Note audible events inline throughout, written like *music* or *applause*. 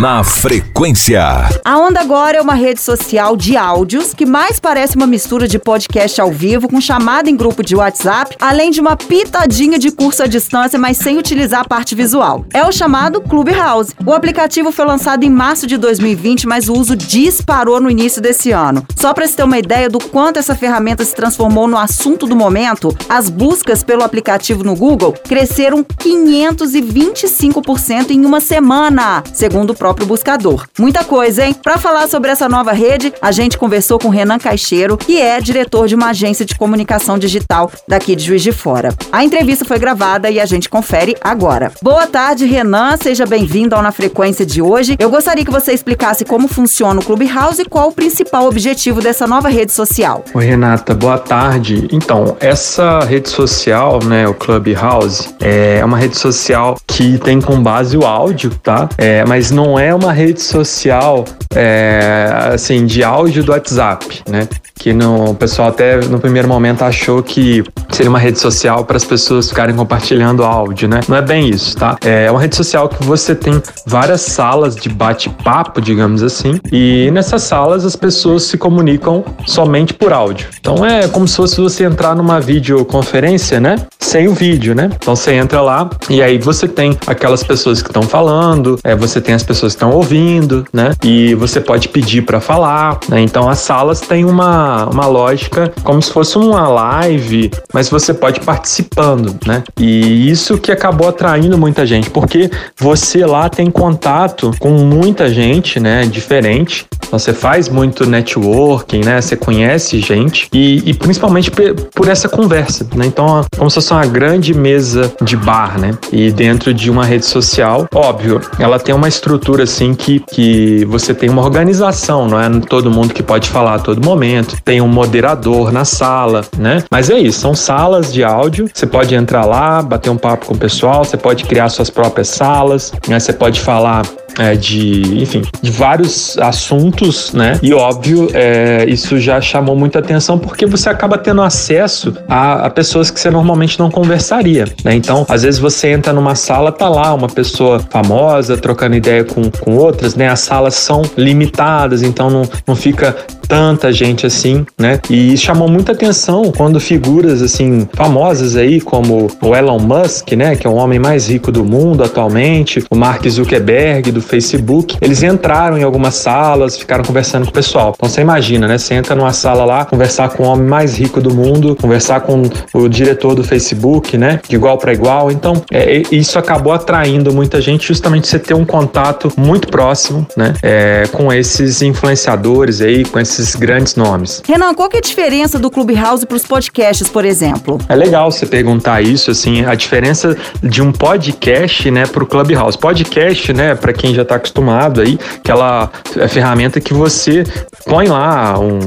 Na frequência. A Onda agora é uma rede social de áudios que mais parece uma mistura de podcast ao vivo com chamada em grupo de WhatsApp, além de uma pitadinha de curso à distância, mas sem utilizar a parte visual. É o chamado Clubhouse. O aplicativo foi lançado em março de 2020, mas o uso disparou no início desse ano. Só para se ter uma ideia do quanto essa ferramenta se transformou no assunto do momento, as buscas pelo aplicativo no Google cresceram 525% em uma semana, segundo o próprio buscador. Muita coisa, hein? Para falar sobre essa nova rede, a gente conversou com Renan Caixeiro, que é diretor de uma agência de comunicação digital daqui de Juiz de Fora. A entrevista foi gravada e a gente confere agora. Boa tarde, Renan. Seja bem-vindo ao Na Frequência de hoje. Eu gostaria que você explicasse como funciona o Clubhouse e qual o principal objetivo dessa nova rede social. Oi, Renata. Boa tarde. Então, essa rede social, né, o Clubhouse, é uma rede social que tem como base o áudio, tá? É, mas não é uma rede social é, assim de áudio do WhatsApp, né? Que no, o pessoal até no primeiro momento achou que seria uma rede social para as pessoas ficarem compartilhando áudio, né? Não é bem isso, tá? É uma rede social que você tem várias salas de bate-papo, digamos assim, e nessas salas as pessoas se comunicam somente por áudio. Então é como se fosse você entrar numa videoconferência, né? Sem o vídeo, né? Então você entra lá e aí você tem aquelas pessoas que estão falando, é, você tem as pessoas que estão ouvindo, né? E você pode pedir para falar, né? Então as salas têm uma, uma lógica como se fosse uma live, mas você pode participando, né? E isso que acabou atraindo muita gente, porque você lá tem contato com muita gente, né? Diferente. Você faz muito networking, né? Você conhece gente e, e principalmente por essa conversa, né? Então, como se fosse uma grande mesa de bar, né? E dentro de uma rede social, óbvio, ela tem uma estrutura assim que, que você tem uma organização, não é todo mundo que pode falar a todo momento, tem um moderador na sala, né? Mas é isso, são salas de áudio, você pode entrar lá, bater um papo com o pessoal, você pode criar suas próprias salas, né? Você pode falar é, de, enfim, de vários assuntos, né? E óbvio, é, isso já chamou muita atenção porque você acaba tendo acesso a, a, pessoas que você normalmente não conversaria, né? Então, às vezes você entra numa sala, tá lá uma pessoa famosa trocando ideia com, com outras, né? As salas são limitadas, então não, não fica tanta gente assim, né? E chamou muita atenção quando figuras assim famosas aí como o Elon Musk, né, que é o homem mais rico do mundo atualmente, o Mark Zuckerberg do Facebook, eles entraram em algumas salas, ficaram conversando com o pessoal. Então você imagina, né? Você entra numa sala lá, conversar com o homem mais rico do mundo, conversar com o diretor do Facebook, né? De igual para igual. Então é, isso acabou atraindo muita gente, justamente você ter um contato muito próximo, né? É, com esses influenciadores aí, com esses grandes nomes. Renan, qual que é a diferença do Clubhouse para os podcasts, por exemplo? É legal você perguntar isso, assim, a diferença de um podcast, né, para o Clubhouse. Podcast, né, para quem já está acostumado aí, aquela é ferramenta que você põe lá, um,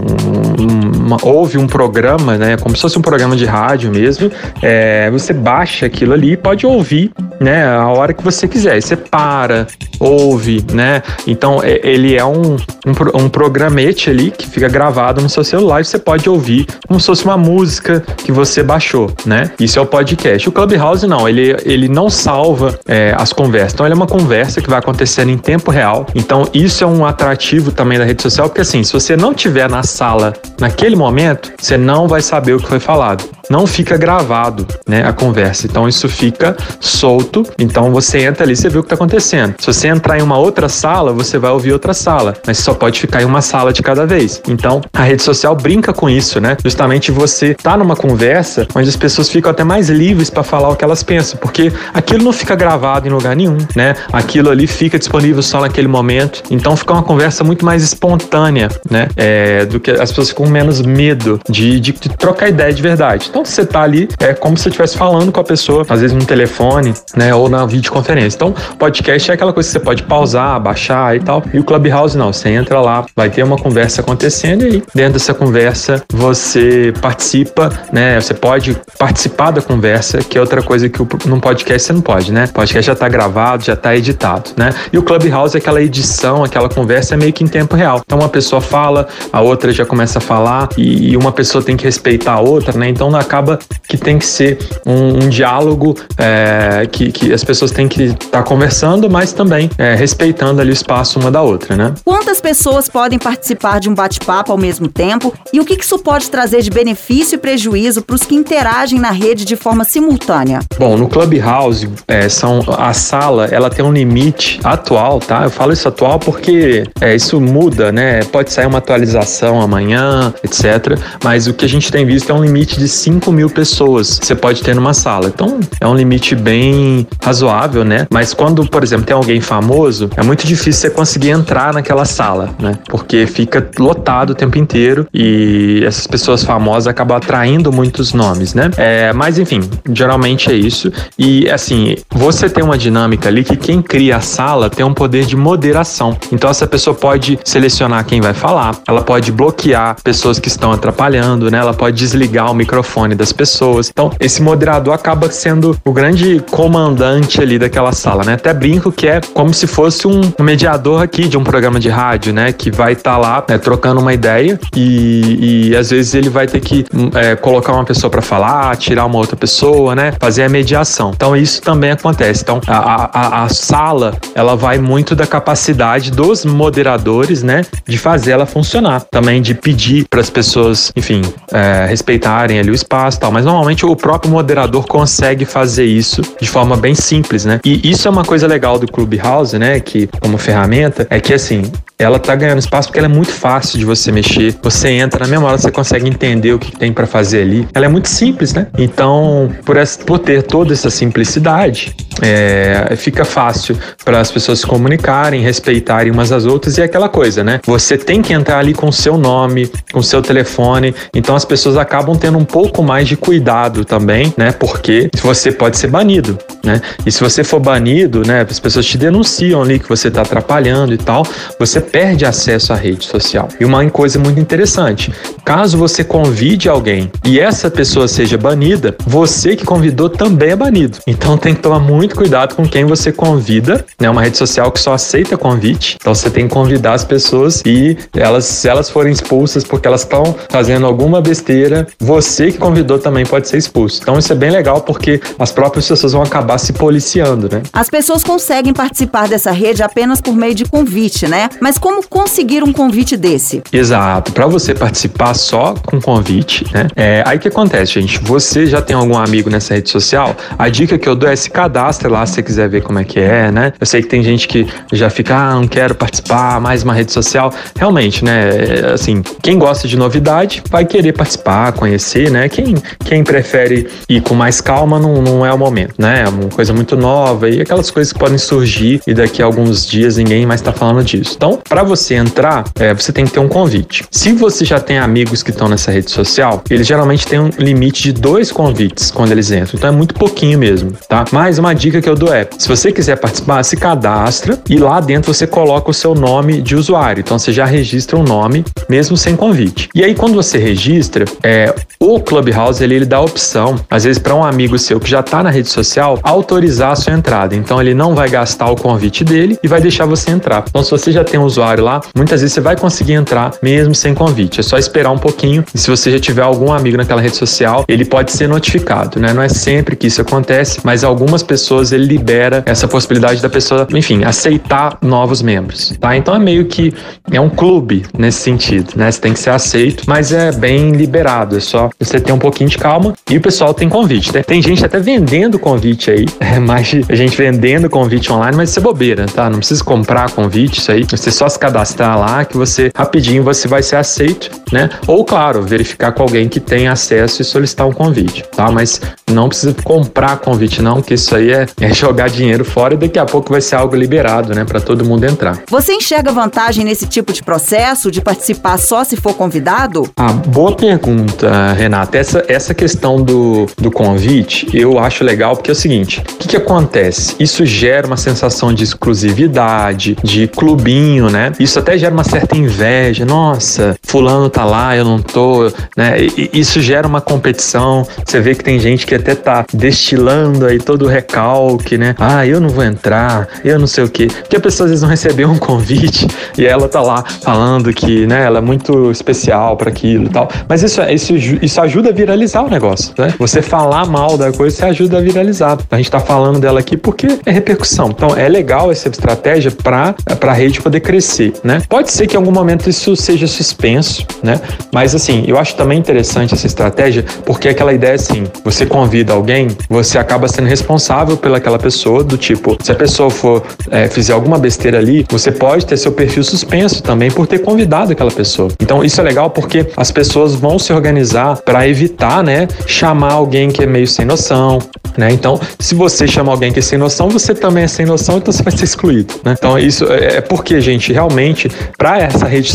um, uma, ouve um programa, né, como se fosse um programa de rádio mesmo, é, você baixa aquilo ali e pode ouvir, né, a hora que você quiser. Você para, ouve, né? Então é, ele é um, um, um programete ali que fica gravado no seu celular e você pode ouvir como se fosse uma música que você baixou, né? Isso é o podcast. O Clubhouse não, ele, ele não salva é, as conversas. Então ele é uma conversa que vai acontecendo em tempo real. Então isso é um atrativo também da rede social, porque assim, se você não tiver na sala naquele momento, você não vai saber o que foi falado. Não fica gravado, né, a conversa. Então isso fica solto. Então você entra ali, você vê o que está acontecendo. Se você entrar em uma outra sala, você vai ouvir outra sala, mas só pode ficar em uma sala de cada vez. Então, a rede social brinca com isso, né? Justamente você tá numa conversa onde as pessoas ficam até mais livres para falar o que elas pensam, porque aquilo não fica gravado em lugar nenhum, né? Aquilo ali fica disponível só naquele momento. Então, fica uma conversa muito mais espontânea, né? É, do que as pessoas ficam com menos medo de, de, de trocar ideia de verdade. Então, você tá ali, é como se você estivesse falando com a pessoa, às vezes no telefone, né? Ou na videoconferência. Então, podcast é aquela coisa que você pode pausar, baixar e tal. E o Clubhouse não, você entra lá, vai ter uma conversa acontecendo e aí, dentro dessa conversa você participa, né? Você pode participar da conversa, que é outra coisa que num podcast você não pode, né? O podcast já tá gravado, já tá editado, né? E o Clubhouse é aquela edição, aquela conversa meio que em tempo real. Então uma pessoa fala, a outra já começa a falar e uma pessoa tem que respeitar a outra, né? Então acaba que tem que ser um, um diálogo é, que, que as pessoas têm que estar tá conversando, mas também é, respeitando ali o espaço uma da outra, né? Quantas pessoas podem participar de um bate-papo ao mesmo tempo e o que isso pode trazer de benefício e prejuízo para os que interagem na rede de forma simultânea? Bom, no Clubhouse, é, são, a sala ela tem um limite atual, tá? Eu falo isso atual porque é, isso muda, né? Pode sair uma atualização amanhã, etc. Mas o que a gente tem visto é um limite de 5 mil pessoas você pode ter numa sala. Então, é um limite bem razoável, né? Mas quando, por exemplo, tem alguém famoso, é muito difícil você conseguir entrar naquela sala, né? Porque fica lotado o tempo inteiro e essas pessoas famosas acabam atraindo muitos nomes, né? É, mas enfim, geralmente é isso. E assim, você tem uma dinâmica ali que quem cria a sala tem um poder de moderação. Então essa pessoa pode selecionar quem vai falar, ela pode bloquear pessoas que estão atrapalhando, né? Ela pode desligar o microfone das pessoas. Então esse moderador acaba sendo o grande comandante ali daquela sala, né? Até brinco que é como se fosse um mediador aqui de um programa de rádio, né? Que vai estar tá lá né, trocando uma ideia e, e, às vezes ele vai ter que é, colocar uma pessoa para falar, tirar uma outra pessoa, né? Fazer a mediação. Então isso também acontece. Então a, a, a sala ela vai muito da capacidade dos moderadores, né? De fazer ela funcionar. Também de pedir para as pessoas, enfim, é, respeitarem ali o espaço, tal. Mas normalmente o próprio moderador consegue fazer isso de forma bem simples, né? E isso é uma coisa legal do Clubhouse, né? Que como ferramenta é que assim ela tá ganhando espaço porque ela é muito fácil de você mexer. Você entra na mesma hora, você consegue entender o que tem para fazer ali. Ela é muito simples, né? Então, por, essa, por ter toda essa simplicidade, é, fica fácil para as pessoas se comunicarem, respeitarem umas às outras e é aquela coisa, né? Você tem que entrar ali com o seu nome, com o seu telefone. Então, as pessoas acabam tendo um pouco mais de cuidado também, né? Porque você pode ser banido, né? E se você for banido, né? As pessoas te denunciam ali que você está atrapalhando e tal. Você perde acesso à rede social. E uma coisa muito interessante: caso você convide alguém e essa pessoa seja banida, você que convidou também é banido. Então tem que tomar muito cuidado com quem você convida, né? Uma rede social que só aceita convite. Então você tem que convidar as pessoas e elas, se elas forem expulsas porque elas estão fazendo alguma besteira, você que convidou também pode ser expulso. Então isso é bem legal porque as próprias pessoas vão acabar se policiando, né? As pessoas conseguem participar dessa rede apenas por meio de convite, né? Mas como conseguir um convite desse? Exato. Para você participar só com convite, né? É, aí que acontece, gente? Você já tem algum amigo nessa rede social? A dica que eu dou é se cadastre lá se você quiser ver como é que é, né? Eu sei que tem gente que já fica, ah, não quero participar, mais uma rede social. Realmente, né? É, assim, quem gosta de novidade vai querer participar, conhecer, né? Quem, quem prefere ir com mais calma não, não é o momento, né? É uma coisa muito nova e aquelas coisas que podem surgir e daqui a alguns dias ninguém mais está falando disso. Então, para você entrar, é, você tem que ter um convite. Se você já tem amigos que estão nessa rede social, eles geralmente têm um limite de dois convites quando eles entram. Então é muito pouquinho mesmo, tá? Mas uma dica que eu dou é: se você quiser participar, se cadastra e lá dentro você coloca o seu nome de usuário. Então você já registra um nome, mesmo sem convite. E aí, quando você registra, é, o Clubhouse ele, ele dá a opção, às vezes, para um amigo seu que já está na rede social, autorizar a sua entrada. Então ele não vai gastar o convite dele e vai deixar você entrar. Então, se você já tem um usuário lá, muitas vezes você vai conseguir entrar mesmo sem convite. É só esperar um pouquinho e se você já tiver algum amigo naquela rede social, ele pode ser notificado, né? Não é sempre que isso acontece, mas algumas pessoas ele libera essa possibilidade da pessoa, enfim, aceitar novos membros, tá? Então é meio que é um clube nesse sentido, né? Você tem que ser aceito, mas é bem liberado, é só você ter um pouquinho de calma e o pessoal tem convite, né? Tem gente até vendendo convite aí, *laughs* é mais a gente vendendo convite online, mas isso é bobeira, tá? Não precisa comprar convite, isso aí, você só se cadastrar lá que você rapidinho você vai ser aceito, né? Ou claro, verificar com alguém que tem acesso e solicitar um convite, tá? Mas não precisa comprar convite não, que isso aí é, é jogar dinheiro fora e daqui a pouco vai ser algo liberado, né, para todo mundo entrar. Você enxerga vantagem nesse tipo de processo de participar só se for convidado? Ah, boa pergunta, Renata. Essa essa questão do, do convite, eu acho legal porque é o seguinte, o que, que acontece? Isso gera uma sensação de exclusividade, de clubinho, né? Isso até gera uma certa inveja. Nossa, fulano tá lá eu não tô, né? E, isso gera uma competição. Você vê que tem gente que até tá destilando aí todo o recalque, né? Ah, eu não vou entrar, eu não sei o quê. Porque a pessoa às vezes não recebeu um convite *laughs* e ela tá lá falando que, né, ela é muito especial para aquilo e tal. Mas isso, isso, isso ajuda viralizar o negócio, né? Você falar mal da coisa, você ajuda a viralizar. A gente tá falando dela aqui porque é repercussão. Então é legal essa estratégia para a rede poder crescer, né? Pode ser que em algum momento isso seja suspenso, né? Mas assim, eu acho também interessante essa estratégia porque aquela ideia assim, você convida alguém, você acaba sendo responsável pelaquela pessoa, do tipo, se a pessoa for é, fizer alguma besteira ali, você pode ter seu perfil suspenso também por ter convidado aquela pessoa. Então isso é legal porque as pessoas vão se organizar para evitar, né, chamar alguém que é meio sem noção, né? Então, se você chama alguém que é sem noção, você também é sem noção, então você vai ser excluído, né? Então, isso é, é porque, gente, realmente, para essa rede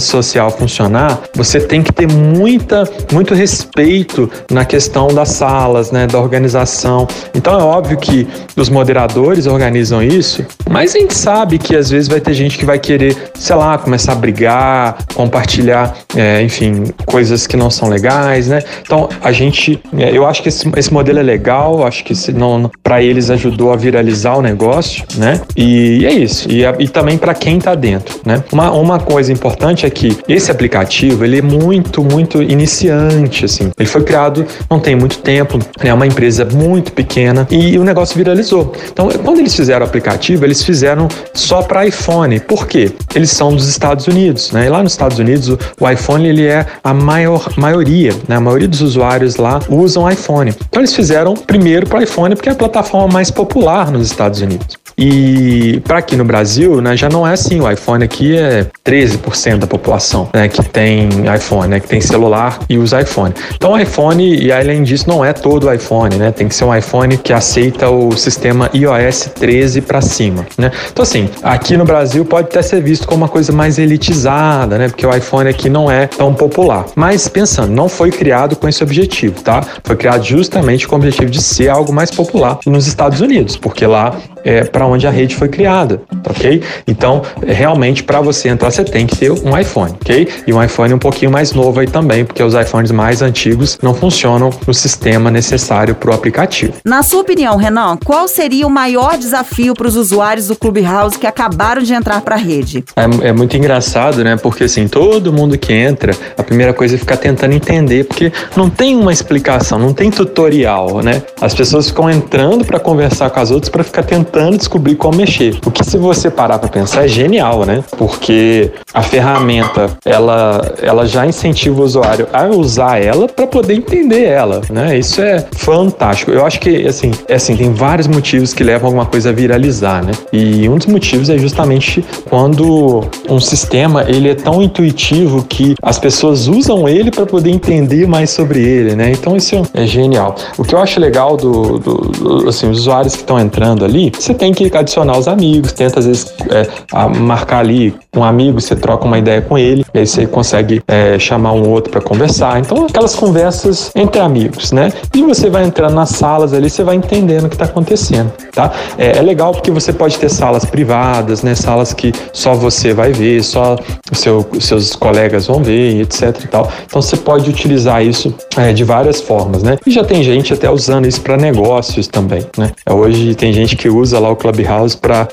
social funcionar, você tem que ter muita, muito respeito na questão das salas, né, da organização. Então, é óbvio que os moderadores organizam isso, mas a gente sabe que às vezes vai ter gente que vai querer, sei lá, começar a brigar, compartilhar, é, enfim, coisas que não são legais, né? Então, a gente, é, eu acho que esse, esse modelo é legal, acho que não para eles ajudou a viralizar o negócio, né? E é isso. E, e também para quem está dentro, né? Uma, uma coisa importante é que esse aplicativo ele é muito muito iniciante, assim. Ele foi criado não tem muito tempo, é uma empresa muito pequena e o negócio viralizou. Então, quando eles fizeram o aplicativo, eles fizeram só para iPhone. Por quê? Eles são dos Estados Unidos, né? E lá nos Estados Unidos o iPhone ele é a maior maioria, né? A maioria dos usuários lá usam iPhone. Então eles fizeram primeiro para iPhone porque é a plataforma mais popular nos Estados Unidos. E para aqui no Brasil, né, já não é assim. O iPhone aqui é 13% da população né, que tem iPhone, né, que tem celular e usa iPhone. Então, o iPhone, e além disso, não é todo iPhone, né? Tem que ser um iPhone que aceita o sistema iOS 13 para cima, né? Então, assim, aqui no Brasil pode até ser visto como uma coisa mais elitizada, né? Porque o iPhone aqui não é tão popular. Mas pensando, não foi criado com esse objetivo, tá? Foi criado justamente com o objetivo de ser algo mais popular nos Estados Unidos, porque lá é para onde a rede foi criada, ok? Então, realmente, para você entrar, você tem que ter um iPhone, ok? E um iPhone um pouquinho mais novo aí também, porque os iPhones mais antigos não funcionam no sistema necessário para o aplicativo. Na sua opinião, Renan, qual seria o maior desafio para os usuários do Clubhouse que acabaram de entrar para a rede? É, é, muito engraçado, né? Porque assim, todo mundo que entra, a primeira coisa é ficar tentando entender, porque não tem uma explicação, não tem tutorial, né? As pessoas ficam entrando para conversar com as outras para ficar tentando descobrir como mexer. O que se você parar para pensar é genial, né? Porque a ferramenta, ela, ela já incentiva o usuário a usar ela para poder entender ela, né? Isso é fantástico. Eu acho que assim, é assim, tem vários motivos que levam alguma coisa a viralizar, né? E um dos motivos é justamente quando um sistema ele é tão intuitivo que as pessoas usam ele para poder entender mais sobre ele, né? Então isso é genial. O que eu acho legal do, do, do assim, os usuários que estão entrando ali, você tem que adicionar os amigos, tenta às vezes é, marcar ali um amigo, você troca uma ideia com ele, e aí você consegue é, chamar um outro para conversar. Então, aquelas conversas entre amigos, né? E você vai entrando nas salas ali, você vai entendendo o que está acontecendo, tá? É, é, legal porque você pode ter salas privadas, né? Salas que só você vai ver, só seu, seus colegas vão ver, etc e tal. Então, você pode utilizar isso é, de várias formas, né? E já tem gente até usando isso para negócios também, né? Hoje tem gente que usa lá o Clubhouse para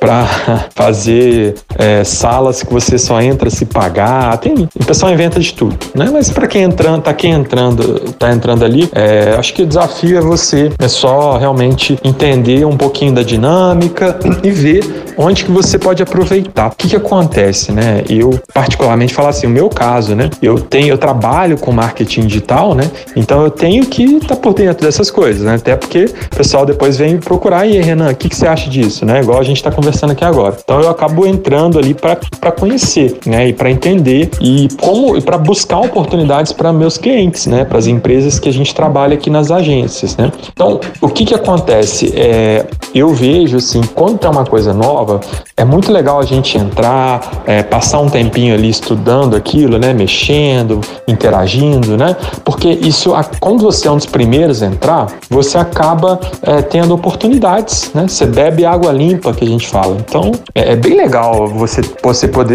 *laughs* fazer é, salas que você só entra se pagar. Tem, o pessoal inventa de tudo, né? Mas para quem entrando, tá quem entrando, tá entrando ali, é, acho que o desafio é você é só realmente entender um pouquinho da dinâmica *clears throat* e ver onde que você pode aproveitar. O que que acontece, né? Eu particularmente falo assim, o meu caso, né? Eu tenho, eu trabalho com marketing digital, né? Então eu tenho que estar tá por dentro dessas coisas, né? Até porque o pessoal depois vem procurar e Renan, o que que você acha disso, né? Igual a gente está conversando aqui agora. Então eu acabo entrando ali para conhecer, né? E para entender e como e para buscar oportunidades para meus clientes, né? Para as empresas que a gente trabalha aqui nas agências, né? Então o que que acontece? É, eu vejo assim, quando é uma coisa nova, é muito legal a gente entrar, é, passar um tempinho ali estudando aquilo, né? Mexendo, interagindo, né? Porque isso, quando você é um dos primeiros a entrar, você acaba é, tendo oportunidades, né? Você bebe bebe água limpa, que a gente fala. Então, é, é bem legal você, você poder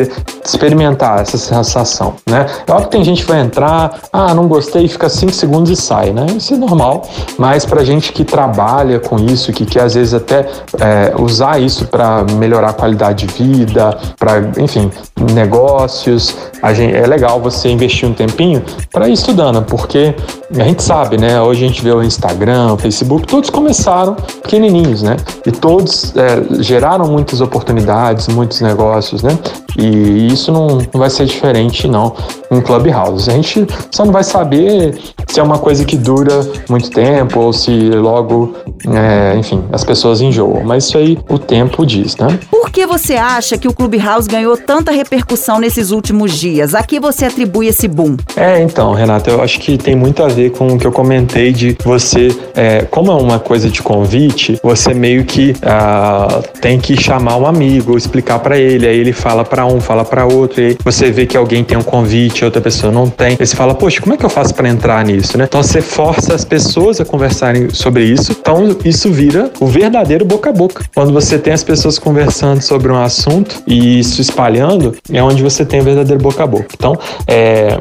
experimentar essa sensação, né? É óbvio que tem gente que vai entrar, ah, não gostei, fica cinco segundos e sai, né? Isso é normal, mas pra gente que trabalha com isso, que quer às vezes até é, usar isso para melhorar a qualidade de vida, para, enfim, negócios, a gente, é legal você investir um tempinho para ir estudando, porque a gente sabe, né? Hoje a gente vê o Instagram, o Facebook, todos começaram pequenininhos, né? E todos é, geraram muitas oportunidades, muitos negócios, né? E isso não, não vai ser diferente, não, em Clubhouse. A gente só não vai saber se é uma coisa que dura muito tempo ou se logo, é, enfim, as pessoas enjoam. Mas isso aí o tempo diz, né? Por que você acha que o Clubhouse ganhou tanta repercussão nesses últimos dias? A que você atribui esse boom? É, então, Renata, eu acho que tem muito a ver com o que eu comentei de você, é, como é uma coisa de convite, você meio que ah, tem que chamar um amigo, explicar para ele, aí ele fala para um, fala para outro, e aí você vê que alguém tem um convite, outra pessoa não tem, aí você fala, poxa, como é que eu faço para entrar nisso, né? Então você força as pessoas a conversarem sobre isso, então isso vira o verdadeiro boca a boca. Quando você tem as pessoas conversando sobre um assunto e isso espalhando, é onde você tem o verdadeiro boca a boca. Então, é,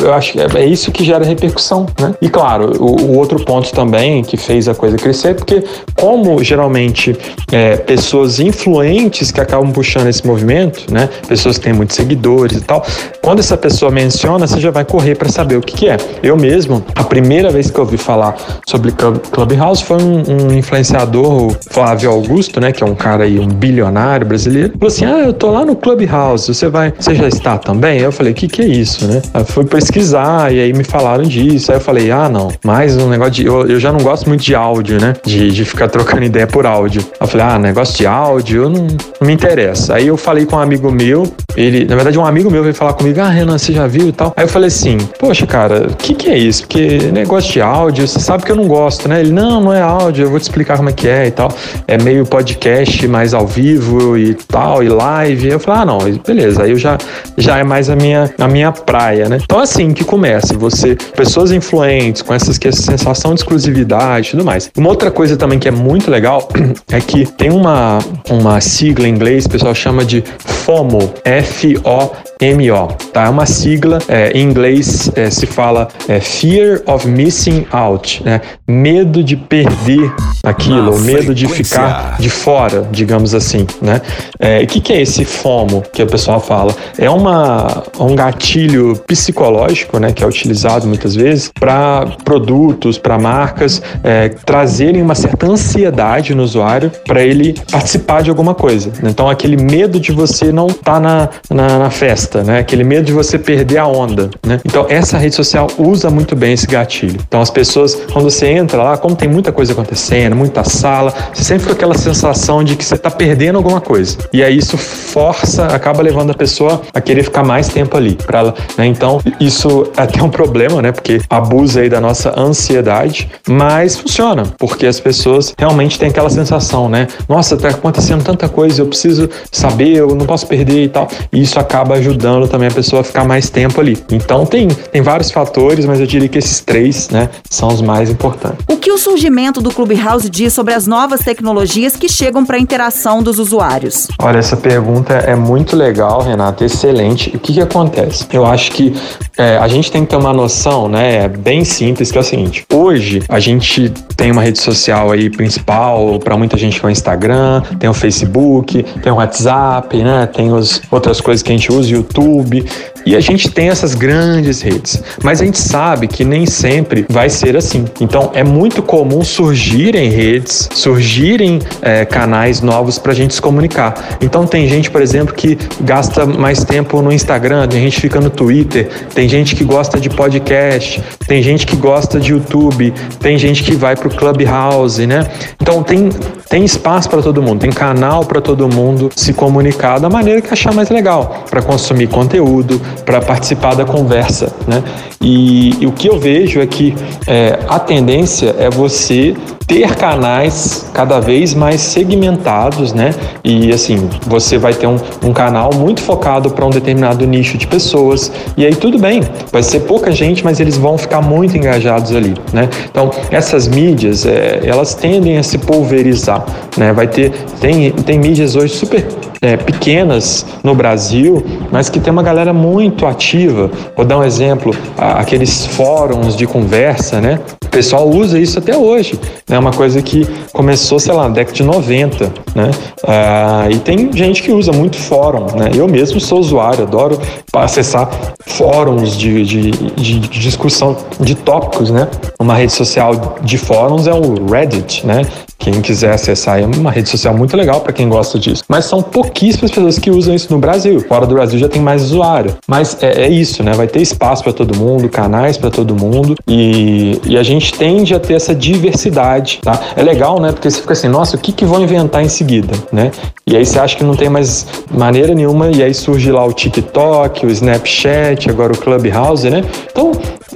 eu acho que é, é isso que gera repercussão, né? E claro, o, o outro ponto também que fez a coisa crescer, porque como geralmente é, pessoas influentes que acabam puxando esse movimento, né? Pessoas têm muitos seguidores e tal, quando essa pessoa menciona, você já vai correr para saber o que, que, é. Eu mesmo, a primeira vez que eu ouvi falar sobre Clubhouse foi um, um influenciador, o Flávio Augusto, né? Que é um cara aí, um bilionário brasileiro, falou assim: Ah, eu tô lá no Clubhouse, você vai, você já está também? Eu falei, o que, que é isso, né? Aí eu fui pesquisar e aí me falaram disso. Aí eu falei, ah, não, mais um negócio de. Eu, eu já não gosto muito de áudio, né? De, de ficar trocando *laughs* ideia por áudio. Aí eu falei, ah, negócio de áudio, não, não me interessa. Aí eu falei com um amigo meu, ele, na verdade, um amigo meu veio falar comigo, ah, Renan, você já viu e tal? Aí eu falei assim, poxa, cara, o que, que é isso? Porque negócio de áudio, você sabe que eu não gosto, né? Ele, não, não é áudio, eu vou te explicar como é que é e tal. É meio podcast mais ao vivo e tal, e live. Eu falei, ah, não, beleza. Aí eu já, já é mais a minha, a minha praia, né? Então, assim que começa, você, pessoas influentes, com essas, essa sensação de exclusividade e tudo mais. Uma outra coisa também que é muito legal *clears throat* é que tem uma, uma sigla em inglês, o pessoal chama de FOMO, F-O-M-O, tá? É uma sigla, é, em inglês é, se fala é, Fear of Missing Out, né? Medo de perder aquilo, medo de ficar de fora, digamos assim, né? É, o que, que é esse FOMO que o pessoal fala? É uma, um gatilho psicológico, né? Que é utilizado muitas vezes para produtos, para marcas é, trazerem uma certa ansiedade no usuário para ele participar de alguma coisa. Então, aquele medo de você não estar tá na, na, na, festa, né? Aquele medo de você perder a onda, né? Então, essa rede social usa muito bem esse gatilho. Então, as pessoas, quando você entra lá, como tem muita coisa acontecendo, muita sala, você sempre fica aquela sensação de que você está perdendo alguma coisa. E aí isso força, acaba levando a pessoa a querer ficar mais tempo ali ela. Né? Então, isso é até um problema, né? Porque abusa aí da nossa ansiedade, mas funciona, porque as pessoas realmente têm aquela sensação, né? Nossa, tá acontecendo tanta coisa, eu preciso saber, eu não posso perder e tal. E isso acaba ajudando também a pessoa a ficar mais tempo ali. Então tem, tem vários fatores, mas eu diria que esses três, né, são os mais importantes. O que o surgimento do Clubhouse diz sobre as novas tecnologias que chegam para a interação dos usuários? Olha, essa pergunta é muito legal, Renata, excelente. O que, que acontece? Eu acho que é, a gente tem que ter uma noção, né, bem simples, que é o seguinte: hoje a gente tem uma rede social aí principal, para muita gente que é o Instagram, tem o Facebook, tem o WhatsApp, né, tem os, outras coisas que a gente usa, YouTube. E a gente tem essas grandes redes, mas a gente sabe que nem sempre vai ser assim. Então é muito comum surgirem redes, surgirem é, canais novos para a gente se comunicar. Então tem gente, por exemplo, que gasta mais tempo no Instagram, tem gente que fica no Twitter, tem gente que gosta de podcast, tem gente que gosta de YouTube, tem gente que vai para o Clubhouse, né? Então tem, tem espaço para todo mundo, tem canal para todo mundo se comunicar da maneira que achar mais legal, para consumir conteúdo, para participar da conversa, né? E, e, o que eu vejo é que é, a tendência é você ter canais cada vez mais segmentados, né? E assim, você vai ter um, um canal muito focado para um determinado nicho de pessoas. E aí tudo bem, vai ser pouca gente, mas eles vão ficar muito engajados ali, né? Então, essas mídias, é, elas tendem a se pulverizar, né? Vai ter, tem, tem mídias hoje super é, pequenas no Brasil, mas que tem uma galera muito ativa. Vou dar um exemplo, aqueles fóruns de conversa, né? O pessoal usa isso até hoje. É né? uma coisa que começou, sei lá, na década de 90, né? Ah, e tem gente que usa muito fórum, né? Eu mesmo sou usuário, adoro acessar fóruns de, de, de, discussão de tópicos, né? Uma rede social de fóruns é o Reddit, né? Quem quiser acessar é uma rede social muito legal para quem gosta disso. Mas são pouquíssimas pessoas que usam isso no Brasil. Fora do Brasil já tem mais usuário. Mas é, é isso, né? Vai ter espaço para todo mundo, canais para todo mundo e, e, a gente tende a ter essa diversidade, tá? É legal, né? Porque você fica assim, nossa, o que que vão inventar em seguida, né? E aí você acha que não tem mais maneira nenhuma e aí surge lá o TikTok, o Snapchat, agora o Clubhouse, né? Então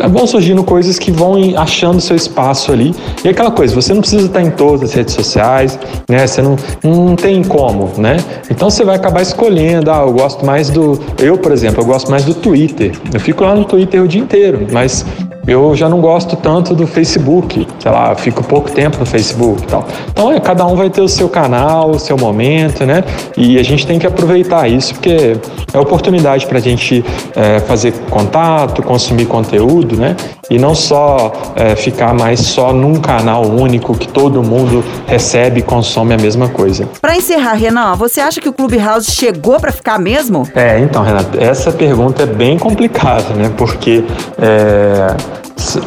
vão surgindo coisas que vão achando seu espaço ali. E aquela coisa, você não precisa estar em todas as redes sociais, né? Você não, não tem como, né? Então você vai acabar escolhendo, ah, eu gosto mais do. Eu, por exemplo, eu gosto mais do Twitter. Eu fico lá no Twitter o dia inteiro, mas eu já não gosto tanto do Facebook, sei lá, fico pouco tempo no Facebook e tal. Então, é, cada um vai ter o seu canal, o seu momento, né? E a gente tem que aproveitar isso, porque é oportunidade para a gente é, fazer contato, consumir conteúdo, né? E não só é, ficar mais só num canal único que todo mundo recebe e consome a mesma coisa. Para encerrar, Renan, você acha que o Clubhouse chegou para ficar mesmo? É, então, Renato, essa pergunta é bem complicada, né? Porque é,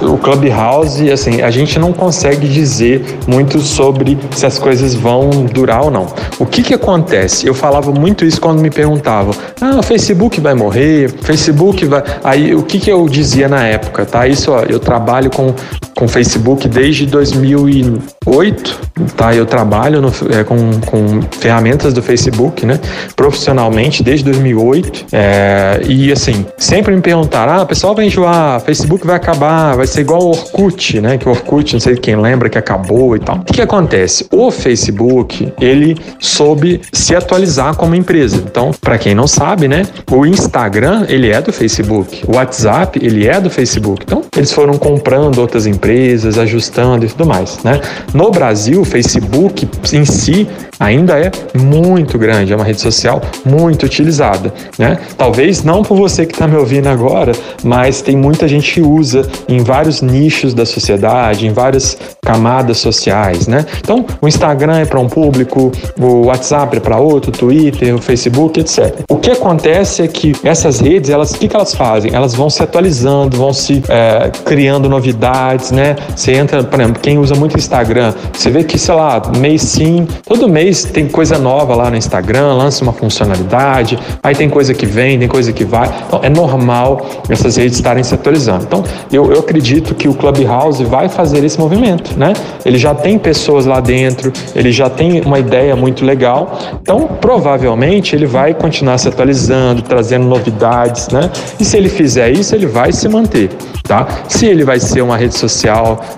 o Clubhouse, assim, a gente não consegue dizer muito sobre se as coisas vão durar ou não. O que que acontece? Eu falava muito isso quando me perguntavam: "Ah, o Facebook vai morrer, Facebook vai". Aí o que que eu dizia na época, tá? Isso, ó, eu trabalho com com Facebook desde 2008, tá? Eu trabalho no, é, com, com ferramentas do Facebook, né? Profissionalmente desde 2008. É, e assim, sempre me perguntaram: ah, pessoal vai enjoar, Facebook vai acabar, vai ser igual o Orkut, né? Que o Orkut, não sei quem lembra que acabou e tal. O que, que acontece? O Facebook, ele soube se atualizar como empresa. Então, para quem não sabe, né? O Instagram, ele é do Facebook. O WhatsApp, ele é do Facebook. Então, eles foram comprando outras empresas empresas, ajustando e tudo mais, né? No Brasil, o Facebook em si ainda é muito grande, é uma rede social muito utilizada, né? Talvez não por você que está me ouvindo agora, mas tem muita gente que usa em vários nichos da sociedade, em várias camadas sociais, né? Então, o Instagram é para um público, o WhatsApp é para outro, o Twitter, o Facebook, etc. O que acontece é que essas redes, elas, o que, que elas fazem? Elas vão se atualizando, vão se é, criando novidades, né? Você entra, por exemplo, quem usa muito Instagram, você vê que, sei lá, mês sim, todo mês tem coisa nova lá no Instagram, lança uma funcionalidade, aí tem coisa que vem, tem coisa que vai. Então, é normal essas redes estarem se atualizando. Então, eu, eu acredito que o Clubhouse vai fazer esse movimento, né? Ele já tem pessoas lá dentro, ele já tem uma ideia muito legal. Então, provavelmente, ele vai continuar se atualizando, trazendo novidades, né? E se ele fizer isso, ele vai se manter, tá? Se ele vai ser uma rede social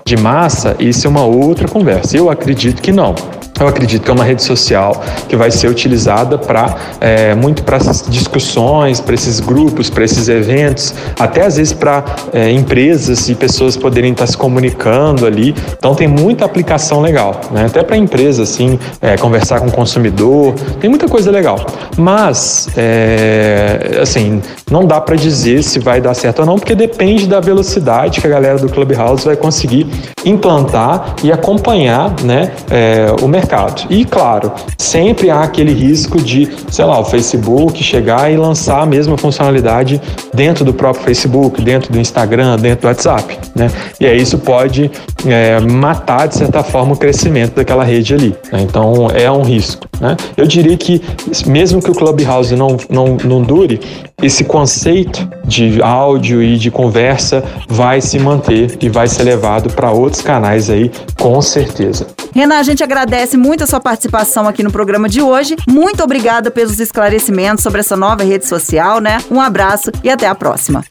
de massa, isso é uma outra conversa. Eu acredito que não. Eu acredito que é uma rede social que vai ser utilizada para é, muito para essas discussões, para esses grupos, para esses eventos, até às vezes para é, empresas e pessoas poderem estar se comunicando ali. Então tem muita aplicação legal, né? Até para empresa assim, é, conversar com o consumidor, tem muita coisa legal. Mas é, assim, não dá para dizer se vai dar certo ou não, porque depende da velocidade que a galera do Clubhouse vai conseguir implantar e acompanhar, né, é, o mercado mercado. E claro, sempre há aquele risco de, sei lá, o Facebook chegar e lançar a mesma funcionalidade dentro do próprio Facebook, dentro do Instagram, dentro do WhatsApp, né? E aí isso pode é, matar, de certa forma, o crescimento daquela rede ali. Né? Então é um risco. Né? Eu diria que, mesmo que o Clubhouse não, não, não dure, esse conceito de áudio e de conversa vai se manter e vai ser levado para outros canais aí, com certeza. Renan, a gente agradece muito a sua participação aqui no programa de hoje. Muito obrigada pelos esclarecimentos sobre essa nova rede social, né? Um abraço e até a próxima.